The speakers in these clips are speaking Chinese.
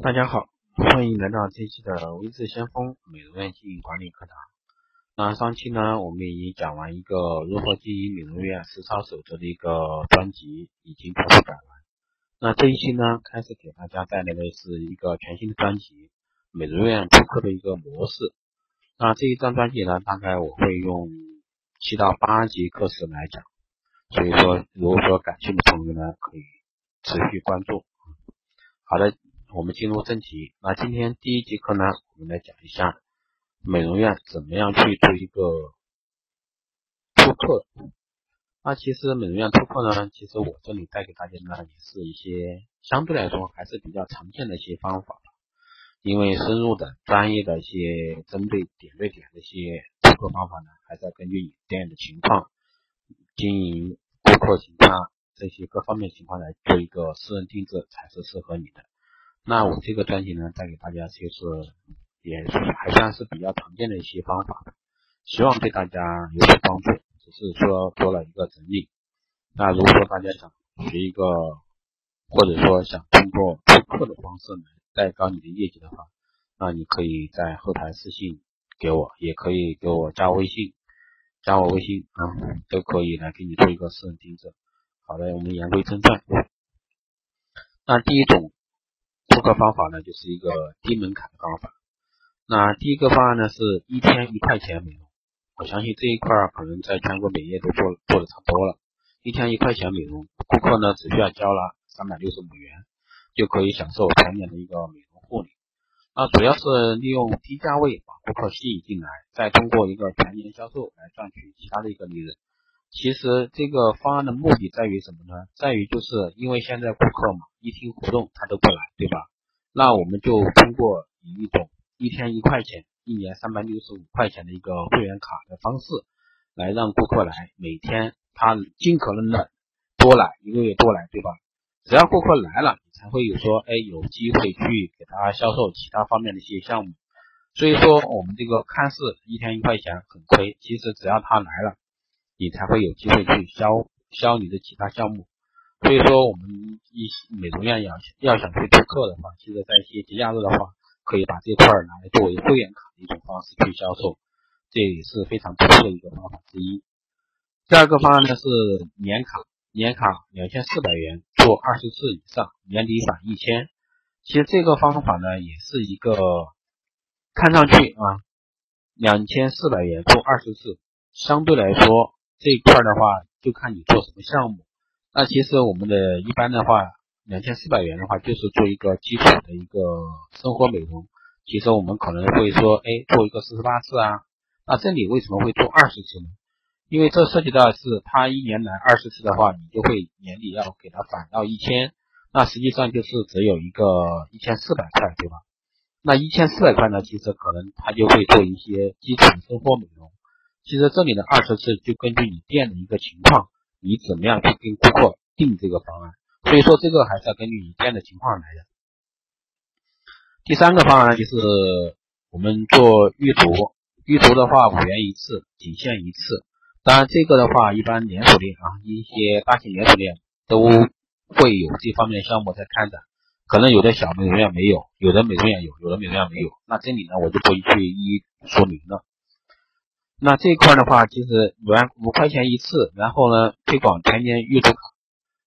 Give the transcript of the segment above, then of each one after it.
大家好，欢迎来到这期的微智先锋美容院经营管理课堂。那上期呢，我们已经讲完一个如何经营美容院实操守则的一个专辑，已经全部改完。那这一期呢，开始给大家带来的是一个全新的专辑——美容院顾客的一个模式。那这一张专辑呢，大概我会用七到八节课时来讲。所以说，如果说感兴趣的朋友呢，可以持续关注。好的。我们进入正题。那今天第一节课呢，我们来讲一下美容院怎么样去做一个突客。那其实美容院突客呢，其实我这里带给大家呢，也是一些相对来说还是比较常见的一些方法。因为深入的、专业的一些针对点对点的一些突客方法呢，还是要根据你店的情况、经营顾客情况这些各方面情况来做一个私人定制，才是适合你的。那我这个专辑呢，带给大家就是也还算是比较常见的一些方法，希望对大家有所帮助。只是说做了一个整理。那如果说大家想学一个，或者说想通过复课的方式来带高你的业绩的话，那你可以在后台私信给我，也可以给我加微信，加我微信啊，都可以来给你做一个私人定制。好的，我们言归正传。那第一种。复刻方法呢，就是一个低门槛的方法。那第一个方案呢，是一天一块钱美容。我相信这一块可能在全国美业都做做的差不多了。一天一块钱美容，顾客呢只需要交了三百六十五元，就可以享受全年的一个美容护理。那主要是利用低价位把顾客吸引进来，再通过一个全年销售来赚取其他的一个利润。其实这个方案的目的在于什么呢？在于就是因为现在顾客嘛，一听活动他都不来，对吧？那我们就通过以一种一天一块钱，一年三百六十五块钱的一个会员卡的方式，来让顾客来，每天他尽可能的多来，一个月多来，对吧？只要顾客来了，才会有说，哎，有机会去给他销售其他方面的一些项目。所以说，我们这个看似一天一块钱很亏，其实只要他来了。你才会有机会去销销你的其他项目，所以说我们一些美容院要要想去突客的话，其实在一些节假日的话，可以把这块拿来作为会员卡的一种方式去销售，这也是非常不错的一个方法之一。第二个方案呢是年卡，年卡两千四百元做二十次以上，年底返一千。其实这个方法呢也是一个看上去啊两千四百元做二十次，相对来说。这一块的话，就看你做什么项目。那其实我们的一般的话，两千四百元的话，就是做一个基础的一个生活美容。其实我们可能会说，哎，做一个四十八次啊。那这里为什么会做二十次呢？因为这涉及到是他一年来二十次的话，你就会年底要给他返到一千。那实际上就是只有一个一千四百块，对吧？那一千四百块呢，其实可能他就会做一些基础生活美容。其实这里的二十次就根据你店的一个情况，你怎么样去跟顾客定这个方案。所以说这个还是要根据你店的情况来的。第三个方案就是我们做预读，预读的话五元一次，仅限一次。当然这个的话，一般连锁店啊，一些大型连锁店都会有这方面的项目在开展。可能有的小美容院没有，有的美容院有，有的美容院没有。那这里呢，我就不去一一说明了。那这一块的话，其实五元五块钱一次，然后呢推广全年预读卡，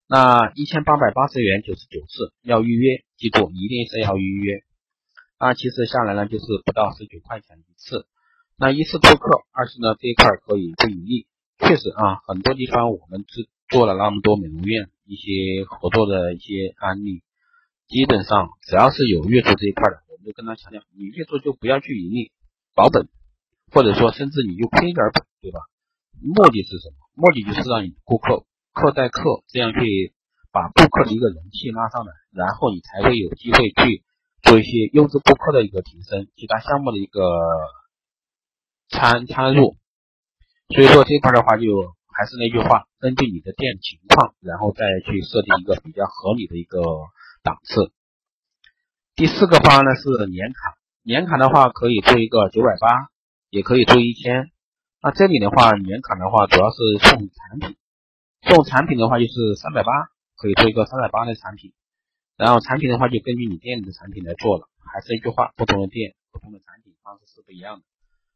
那一千八百八十元九十九次要预约，记住一定是要预约。那其实下来呢就是不到十九块钱一次，那一次突客，二是呢这一块可以不盈利。确实啊，很多地方我们是做了那么多美容院一些合作的一些案例，基本上只要是有月租这一块的，我们就跟他强调，你月租就不要去盈利，保本。或者说，甚至你就亏点本，对吧？目的是什么？目的就是让你顾客客带客，这样去把顾客的一个人气拉上来，然后你才会有机会去做一些优质顾客的一个提升，其他项目的一个参参入。所以说这块的话，就还是那句话，根据你的店情况，然后再去设定一个比较合理的一个档次。第四个方案呢是年卡，年卡的话可以做一个九百八。也可以做一千，那这里的话，年卡的话主要是送产品，送产品的话就是三百八，可以做一个三百八的产品。然后产品的话就根据你店里的产品来做了，还是一句话，不同的店、不同的产品方式是不一样的。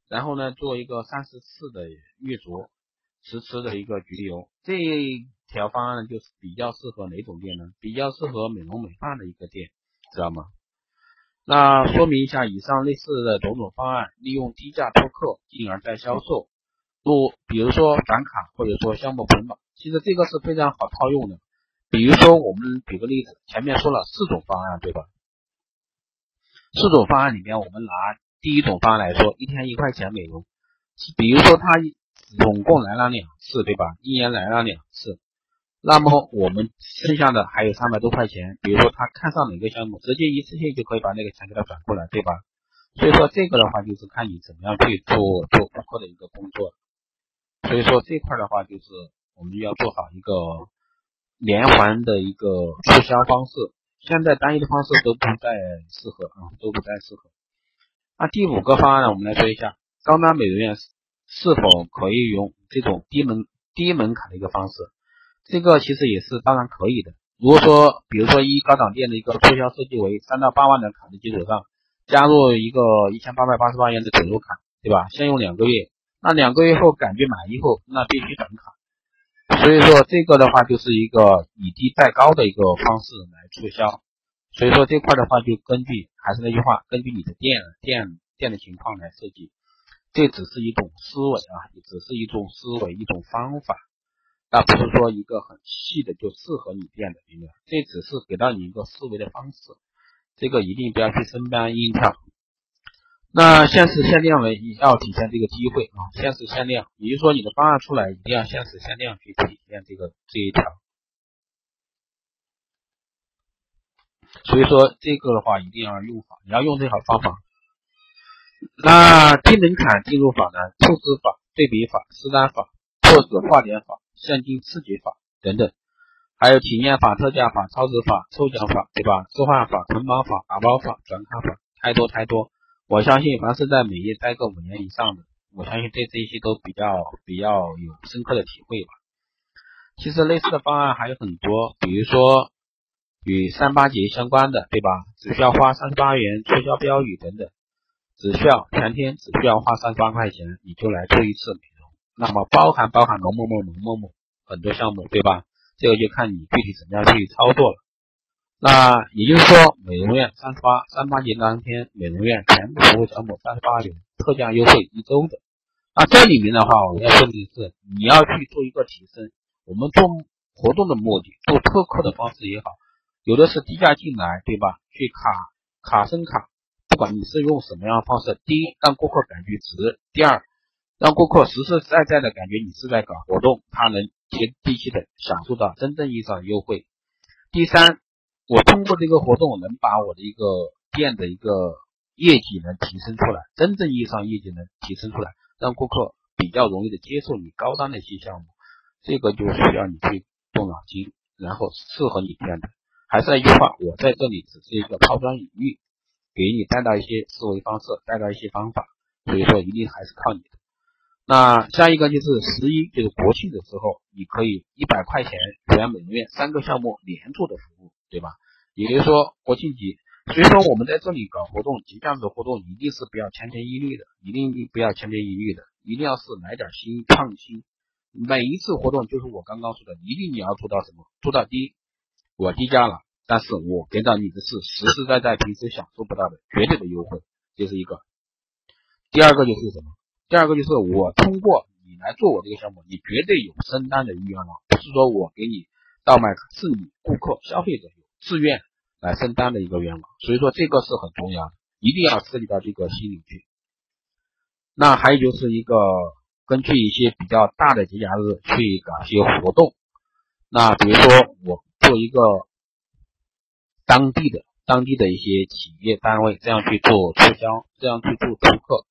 然后呢，做一个三十次的月足，十次的一个焗油，这一条方案就是比较适合哪种店呢？比较适合美容美发的一个店，知道吗？那说明一下以上类似的种种方案，利用低价托客，进而再销售。如比如说返卡，或者说项目捆绑，其实这个是非常好套用的。比如说我们举个例子，前面说了四种方案，对吧？四种方案里面，我们拿。第一种方案来说，一天一块钱美容，比如说他总共来了两次，对吧？一年来了两次，那么我们剩下的还有三百多块钱，比如说他看上哪个项目，直接一次性就可以把那个钱给他转过来，对吧？所以说这个的话就是看你怎么样去做做顾客的一个工作，所以说这块的话就是我们要做好一个连环的一个促销方式，现在单一的方式都不再适合啊，都不再适合。那第五个方案呢？我们来说一下，高端美容院是否可以用这种低门低门槛的一个方式？这个其实也是当然可以的。如果说，比如说一高档店的一个促销设计为三到八万的卡的基础上，加入一个一千八百八十八元的准入卡，对吧？先用两个月，那两个月后感觉满意后，那必须等卡。所以说这个的话就是一个以低代高的一个方式来促销。所以说这块的话，就根据还是那句话，根据你的店店店的情况来设计。这只是一种思维啊，只是一种思维，一种方法，而不是说一个很细的就适合你店的，明白？这只是给到你一个思维的方式，这个一定不要去生搬硬套。那限时限量呢，要体现这个机会啊，限时限量，也就是说你的方案出来一定要限时限量去体现这个这一条。所以说这个的话一定要用好，你要用这套方法。那低门槛进入法呢？透支法、对比法、实单法、破子化点法、现金刺激法等等，还有体验法、特价法、超值法、抽奖法，对吧？置换法、捆绑法、打包法、转卡法，太多太多。我相信凡是在美业待个五年以上的，我相信对这些都比较比较有深刻的体会吧。其实类似的方案还有很多，比如说。与三八节相关的，对吧？只需要花三十八元促销标语等等，只需要全天只需要花三十八块钱，你就来做一次美。那么包含包含某某某某某某很多项目，对吧？这个就看你具体怎么样去操作了。那也就是说，美容院三十八三八节当天，美容院全部服务项目三十八元，特价优惠一周的。那这里面的话，我要说的是，你要去做一个提升。我们做活动的目的，做特客的方式也好。有的是低价进来，对吧？去卡卡升卡，不管你是用什么样的方式，第一让顾客感觉值，第二让顾客实实在在的感觉你是在搞活动，他能接地气的享受到真正意义上的优惠。第三，我通过这个活动能把我的一个店的一个业绩能提升出来，真正意义上业绩能提升出来，让顾客比较容易的接受你高端的一些项目，这个就需要你去动脑筋，然后适合你店的。还是那句话，我在这里只是一个抛砖引玉，给你带到一些思维方式，带到一些方法，所以说一定还是靠你的。那下一个就是十一，就是国庆的时候，你可以一百块钱全美容院三个项目连做的服务，对吧？也就是说国庆节，所以说我们在这里搞活动，节假日活动一定是不要千篇一律的，一定不要千篇一律的，一定要是来点新创新。每一次活动就是我刚刚说的，一定你要做到什么？做到第一。我低价了，但是我给到你的是实实在在平时享受不到的绝对的优惠，这是一个。第二个就是什么？第二个就是我通过你来做我这个项目，你绝对有升单的意愿了，不是说我给你倒卖，是你顾客消费者有自愿来升单的一个愿望，所以说这个是很重要的，一定要涉及到这个心里去。那还有就是一个根据一些比较大的节假日去搞一些活动，那比如说我。做一个当地的当地的一些企业单位，这样去做促销，这样去做顾客。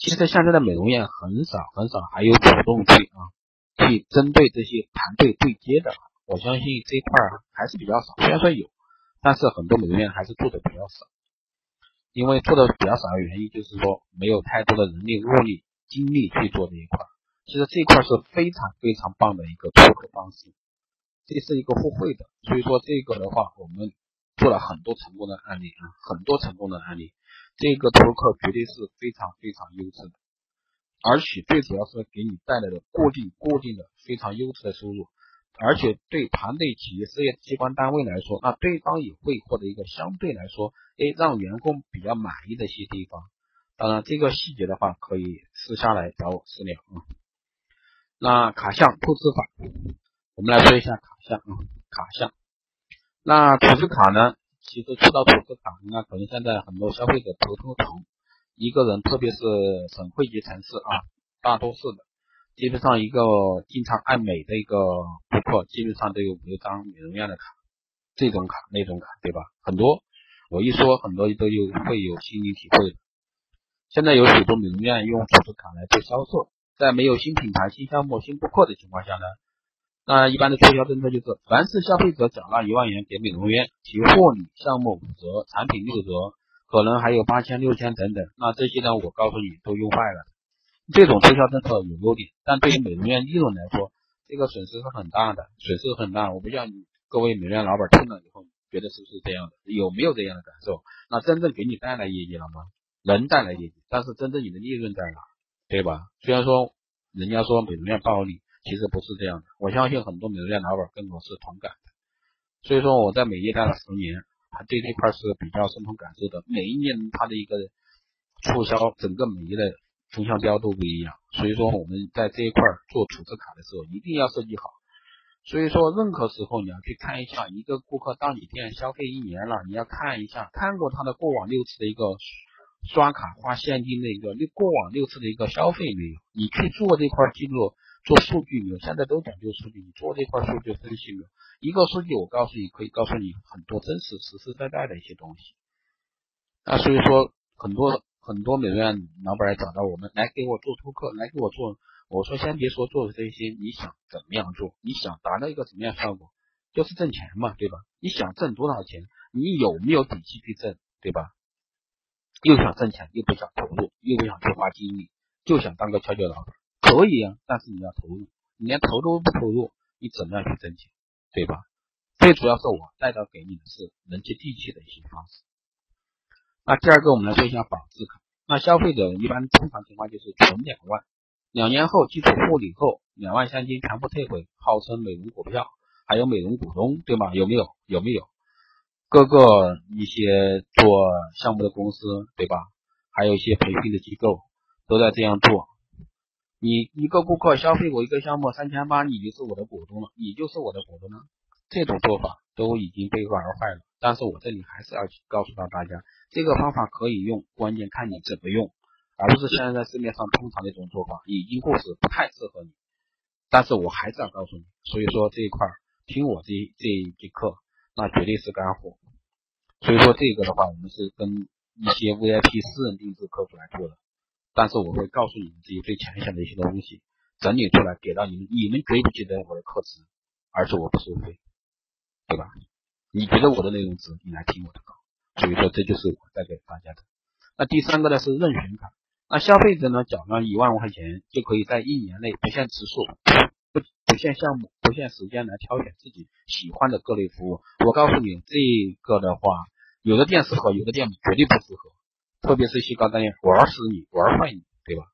其实现在的美容院很少很少还有主动去啊，去针对这些团队对接的。我相信这一块还是比较少，虽然说有，但是很多美容院还是做的比较少。因为做的比较少的原因，就是说没有太多的人力、物力、精力去做这一块。其实这一块是非常非常棒的一个出口方式。这是一个互惠的，所以说这个的话，我们做了很多成功的案例啊，很多成功的案例。这个托客绝对是非常非常优质的，而且最主要是给你带来的固定固定的非常优质的收入，而且对团队、企业、事业机关单位来说，那对方也会获得一个相对来说，哎，让员工比较满意的一些地方。当然，这个细节的话，可以私下来找我私聊啊。那卡项透支法，我们来说一下卡项啊，卡项。那储值卡呢？其实说到储值卡，那可能现在很多消费者头头疼。一个人，特别是省会级城市啊，大多数的，基本上一个经常爱美的一个顾客，基本上都有五六张美容院的卡，这种卡那种卡，对吧？很多，我一说，很多都有会有心理体会的。现在有许多美容院用储值卡来做销售，在没有新品牌、新项目、新顾客的情况下呢？那一般的促销政策就是，凡是消费者缴纳一万元给美容院，其护理项目五折，产品六折，可能还有八千、六千等等。那这些呢，我告诉你都用坏了。这种促销政策有优点，但对于美容院利润来说，这个损失是很大的，损失很大。我不知道你各位美容院老板听了以后，觉得是不是这样的？有没有这样的感受？那真正给你带来业绩了吗？能带来业绩，但是真正你的利润在哪？对吧？虽然说人家说美容院暴利。其实不是这样的，我相信很多美容院老板跟我是同感的，所以说我在美业待了十年，还对这块是比较深同感受的。每一年它的一个促销，整个美业的风向标都不一样，所以说我们在这一块做储值卡的时候，一定要设计好。所以说，任何时候你要去看一下一个顾客到你店消费一年了，你要看一下看过他的过往六次的一个刷卡花现金的一个六过往六次的一个消费没有？你去做这块记录。做数据没有？现在都讲究数据，你做这块数据分析没有？一个数据我告诉你，可以告诉你很多真实实实在在的一些东西。那所以说，很多很多美容院老板来找到我们，来给我做托客，来给我做。我说先别说做这些，你想怎么样做？你想达到一个什么样效果？就是挣钱嘛，对吧？你想挣多少钱？你有没有底气去挣，对吧？又想挣钱，又不想投入，又不想去花精力，就想当个悄悄老板。可以啊，但是你要投入，你连投都不投入，你怎么样去挣钱，对吧？最主要是我带到给你的是能接地气的一些方式。那第二个，我们来说一下保质卡。那消费者一般通常情况就是存两万，两年后基础护理后，两万现金全部退回，号称美容股票，还有美容股东，对吗？有没有？有没有？各个一些做项目的公司，对吧？还有一些培训的机构都在这样做。你一个顾客消费我一个项目三千八，你就是我的股东了，你就是我的股东了。这种做法都已经被玩坏了。但是我这里还是要告诉到大家，这个方法可以用，关键看你怎么用，而不是现在在市面上通常的一种做法，已经过时，不太适合你。但是我还是要告诉你，所以说这一块听我这这一节课，那绝对是干货。所以说这个的话，我们是跟一些 VIP 私人定制客户来做的。但是我会告诉你们自己最浅显的一些东西，整理出来给到你们，你们觉不觉得我的课值，而是我不收费，对吧？你觉得我的内容值，你来听我的课，所以说这就是我带给大家的。那第三个呢是任选卡，那消费者呢缴纳一万块钱就可以在一年内不限次数、不不限项目、不限时间来挑选自己喜欢的各类服务。我告诉你这个的话，有的店适合，有的店绝对不适合。特别是一些高端店，玩死你，玩坏你，对吧？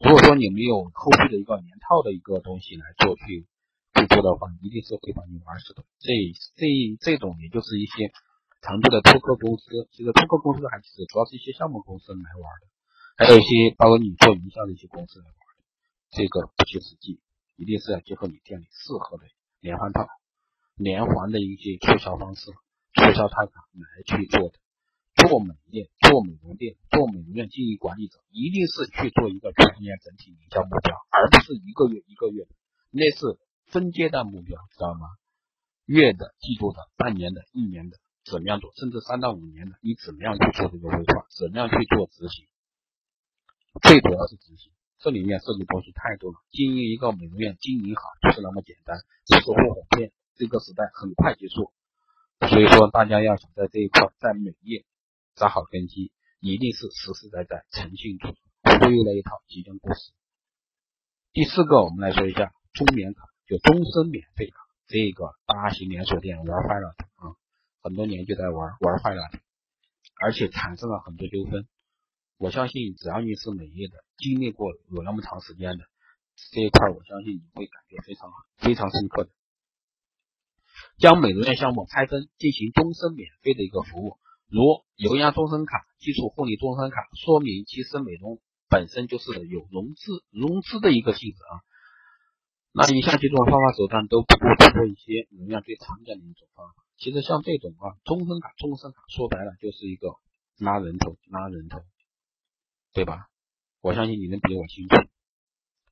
如果说你没有后续的一个连套的一个东西来做去去做的话，一定是会把你玩死的。这这这种也就是一些常做的托客公司，其实托客公司还是主要是一些项目公司来玩的，还有一些包括你做营销的一些公司来玩的，这个不切实际，一定是要结合你店里适合的连环套、连环的一些促销方式、促销套餐来去做的。做美业、做美容店、做美容院经营管理者，一定是去做一个全年整体营销目标，而不是一个月一个月的，那是分阶段目标，知道吗？月的、季度的、半年的、一年的，怎么样做？甚至三到五年的，你怎么样去做这个规划？怎么样去做执行？最主要是执行，这里面涉及东西太多了。经营一个美容院，经营好不是那么简单，不是火红片。这个时代很快结束，所以说大家要想在这一块，在美业。扎好根基，一定是实实在在、诚信做，忽悠了一套即将过时。第四个，我们来说一下中免卡，就终身免费卡，这个大型连锁店玩坏了啊！很多年就在玩，玩坏了，而且产生了很多纠纷。我相信，只要你是美业的，经历过有那么长时间的这一块，我相信你会感觉非常，非常深刻的。将美容院项目拆分进行终身免费的一个服务，如油压终身卡、基础护理终身卡，说明其实美容本身就是有融资融资的一个性质啊。那以下几种方法手段都不过通过一些美容最常见的一种方法。其实像这种啊，终身卡、终身卡说白了就是一个拉人头、拉人头，对吧？我相信你能比我清楚。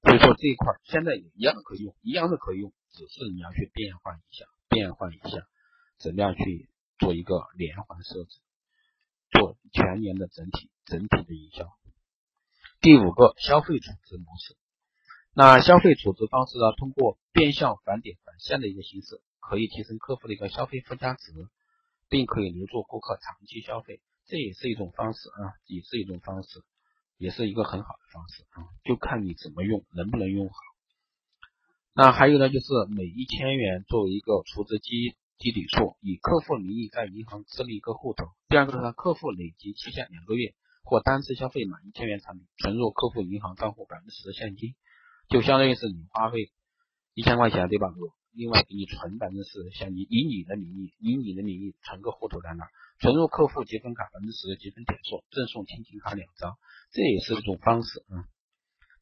所以说这一块现在也一样的可以用，一样的可以用，只是你要去变换一下，变换一下，怎么样去做一个连环设置，做全年的整体整体的营销。第五个消费储值模式。那消费储值方式呢？通过变相返点返现的一个形式，可以提升客户的一个消费附加值，并可以留住顾客长期消费，这也是一种方式啊，也是一种方式，也是一个很好的方式啊，就看你怎么用，能不能用好。那还有呢，就是每一千元作为一个储值基基底数，以客户名义在银行设立一个户头。第二个呢，客户累计期限两个月或单次消费满一千元产品，存入客户银行账户百分之十的现金。就相当于是你花费一千块钱，对吧？另外给你存百分之十现金，以你的名义，以你的名义存个户头在那，存入客户积分卡百分之十的积分点数，赠送亲情卡两张，这也是一种方式啊。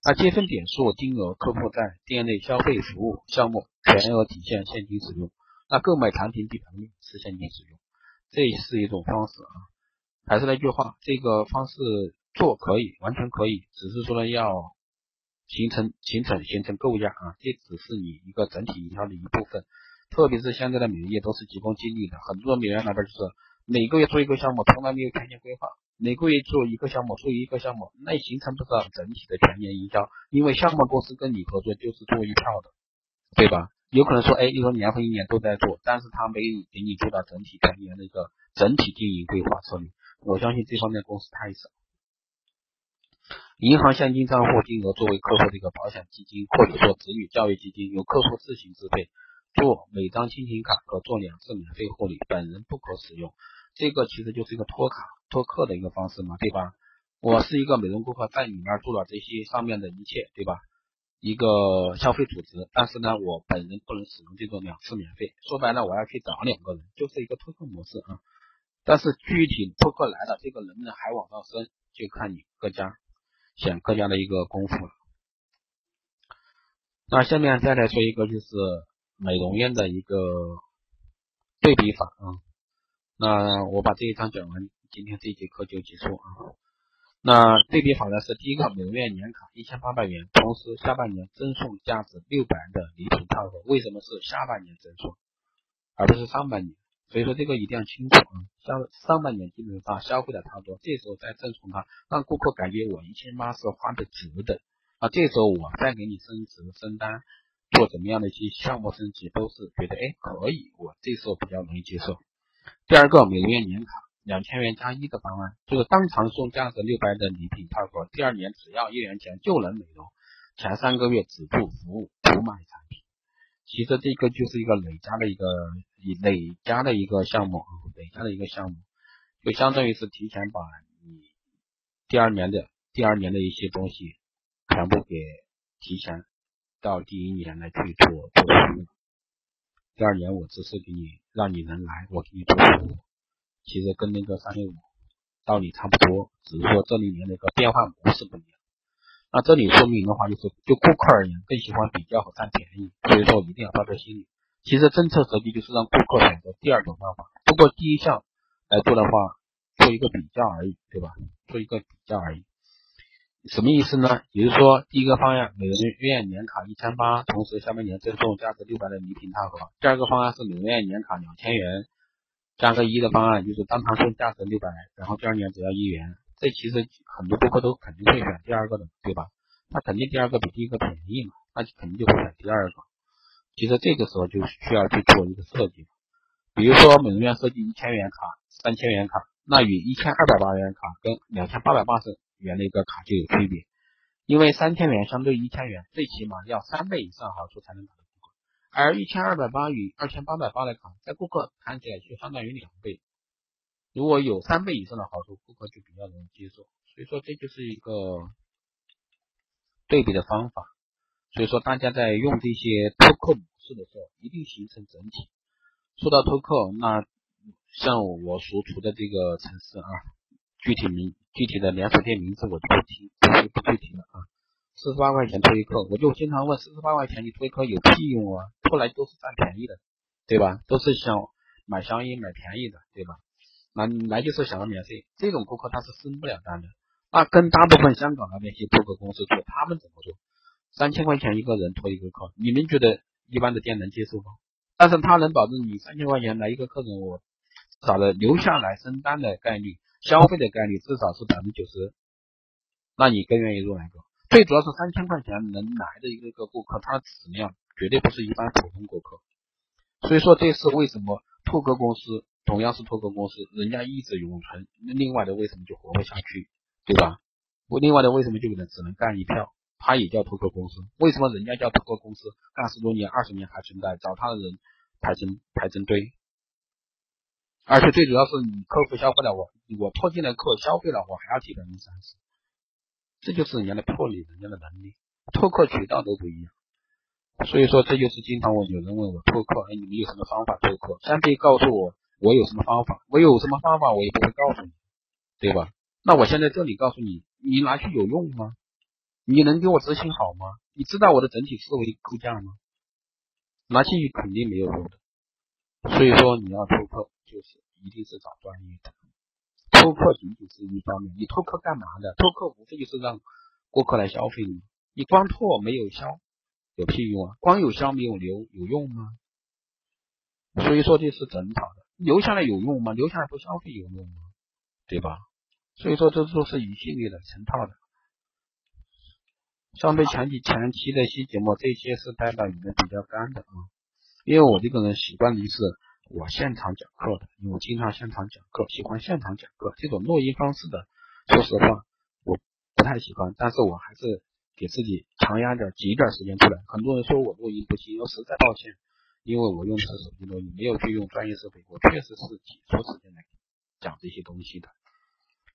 那积分点数金额，客户在店内消费服务项目全额体现现金使用，那购买产品比百分之十现金使用，这是一种方式啊。还是那句话，这个方式做可以，完全可以，只是说呢要。形成形成形成构架啊，这只是你一个整体营销的一部分。特别是现在的美容业都是急功近利的，很多美容院那边就是每个月做一个项目，从来没有全年规划。每个月做一个项目，做一个项目，那形成不了整体的全年营销。因为项目公司跟你合作就是做一票的，对吧？有可能说，哎，你说年复一年都在做，但是他没有给你做到整体全年的一个整体经营规划策略。我相信这方面公司太少。银行现金账户金额作为客户的一个保险基金，或者说子女教育基金，由客户自行支配。做每张亲情卡和做两次免费护理，本人不可使用。这个其实就是一个托卡托客的一个方式嘛，对吧？我是一个美容顾客，在里面做了这些上面的一切，对吧？一个消费组织，但是呢，我本人不能使用这种两次免费。说白了，我要去找两个人，就是一个托客模式啊。但是具体托客来了，这个能不能还往上升，就看你各家。显各家的一个功夫了。那下面再来说一个，就是美容院的一个对比法啊。那我把这一章讲完，今天这节课就结束啊。那对比好呢是第一个，美容院年卡一千八百元，同时下半年赠送价值六百的礼品套盒。为什么是下半年赠送，而不是上半年？所以说这个一定要清楚啊，像上半年基本上消费的差不多，这时候再赠送它，让顾客感觉我一千八是花的值的啊。这时候我再给你升值升单，做怎么样的一些项目升级，都是觉得哎可以，我这时候比较容易接受。第二个，美容院年卡两千元加一的方案，就是当场送价值六百的礼品套盒，第二年只要一元钱就能美容，前三个月只做服务不卖产品。其实这个就是一个累加的一个累加的一个项目啊，累加的一个项目，就相当于是提前把你第二年的第二年的一些东西全部给提前到第一年来去做做服务。第二年我只是给你让你能来，我给你做服务，其实跟那个三六五道理差不多，只是说这里面的一个变换模式不一样。那这里说明的话，就是就顾客而言，更喜欢比较和占便宜，所以说一定要放在心里。其实政策设计就是让顾客选择第二种方法，通过第一项来做的话，做一个比较而已，对吧？做一个比较而已。什么意思呢？也就是说，第一个方案，美容院年卡一千八，同时下半年赠送价值六百的礼品套盒；第二个方案是美容院年卡两千元，加个一的方案，就是当堂送价值六百，然后第二年只要一元。这其实很多顾客都肯定会选第二个的，对吧？那肯定第二个比第一个便宜嘛，那就肯定就会选第二个。其实这个时候就需要去做一个设计，比如说美容院设计一千元卡、三千元卡，那与一千二百八元卡跟两千八百八十元的一个卡就有区别，因为三千元相对一千元，最起码要三倍以上好处才能打，而一千二百八与二千八百八来看，在顾客看起来就相当于两倍。如果有三倍以上的好处，顾客就比较容易接受。所以说这就是一个对比的方法。所以说大家在用这些拓客模式的时候，一定形成整体。说到拓客，那像我所处的这个城市啊，具体名具体的连锁店名字我就不提，不不具体了啊。四十八块钱推客，我就经常问：四十八块钱你推客有屁用啊？后来都是占便宜的，对吧？都是想买香烟买便宜的，对吧？那你来就是想要免费，这种顾客他是升不了单的。那跟大部分香港的那些拓客公司做，他们怎么做？三千块钱一个人推一个客，你们觉得一般的店能接受吗？但是他能保证你三千块钱来一个客人，我少的留下来升单的概率、消费的概率至少是百分之九十，那你更愿意入哪个？最主要是三千块钱能来的一个个顾客，他的质量绝对不是一般普通顾客。所以说这是为什么拓客公司同样是拓客公司，人家一直永存，另外的为什么就活不下去，对吧？我另外的为什么就只能干一票？他也叫拓客公司，为什么人家叫拓客公司？干十多年、二十年还存在，找他的人排成排成堆，而且最主要是你客户消费了我，我拖进来客消费了，我还要提百分之三十，这就是人家的魄力，人家的能力，拓客渠道都不一样。所以说这就是经常我有人问我拓客，哎，你们有什么方法拓客？先别告诉我我有什么方法，我有什么方法我也不会告诉你，对吧？那我现在这里告诉你，你拿去有用吗？你能给我执行好吗？你知道我的整体思维构架吗？拿去肯定没有用的。所以说你要拓客，就是一定是找专业的。拓客仅仅是一方面，你拓客干嘛的？拓客无非就是让顾客来消费你。你光拓没有销，有屁用啊！光有销没有留，有用吗？所以说这是整套的，留下来有用吗？留下来不消费有用吗？对吧？所以说这都是一系列的成套的。相对前期前期的一些节目，这些是代表你们比较干的啊，因为我这个人习惯于是我现场讲课的，因为我经常现场讲课，喜欢现场讲课这种录音方式的，说实话我不太喜欢，但是我还是给自己强压点挤一点时间出来。很多人说我录音不行，我实在抱歉，因为我用的是手机录音，没有去用专业设备，我确实是挤出时间来讲这些东西的，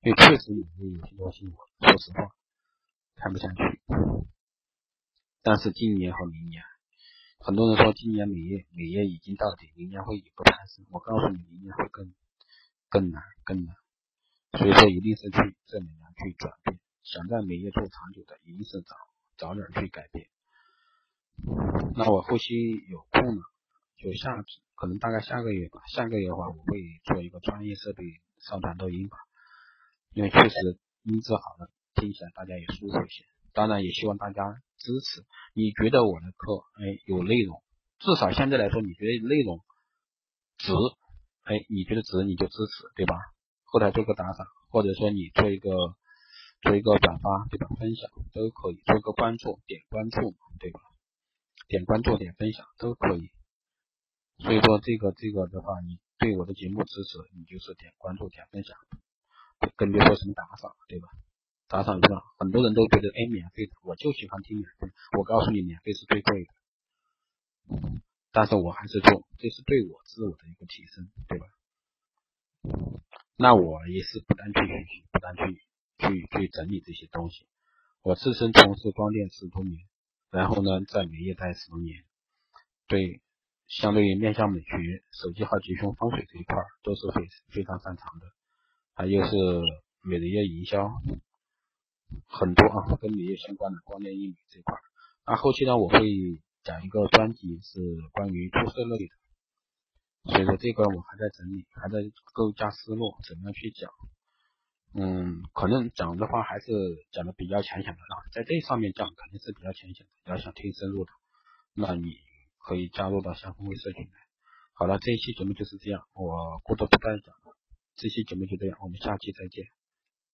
因为确实有有些东西我说实话。看不下去，但是今年和明年，很多人说今年美业美业已经到底，明年会有个攀升。我告诉你，明年会更更难更难，所以说一定是去这两年去转变。想在美业做长久的，一定是早早点去改变。那我后期有空了，就下可能大概下个月吧，下个月的话我会做一个专业设备上传抖音吧，因为确实音质好了。听起来大家也舒服一些，当然也希望大家支持。你觉得我的课哎有内容，至少现在来说，你觉得内容值，哎你觉得值你就支持，对吧？后台做个打赏，或者说你做一个做一个转发，对吧？分享都可以，做个关注，点关注，对吧？点关注点分享都可以。所以说这个这个的话，你对我的节目支持，你就是点关注点分享，更别说什么打赏，对吧？打赏是吧？很多人都觉得哎，免费的，我就喜欢听免费。我告诉你，免费是最贵的，但是我还是做，这是对我自我的一个提升，对吧？那我也是不断去学习，不断去去去整理这些东西。我自身从事光电十多年，然后呢，在美业待十多年，对，相对于面向美学、手机号吉凶风水这一块都是非非常擅长的，还有是美业营销。很多啊，跟美业相关的光电英语这块，那后期呢，我会讲一个专辑是关于出色类的，所以说这个我还在整理，还在构架思路，怎么样去讲，嗯，可能讲的话还是讲的比较浅显的啊，在这上面讲肯定是比较浅显的，要想听深入的，那你可以加入到相锋微社群来。好了，这一期节目就是这样，我过多不再讲了，这期节目就这样，我们下期再见。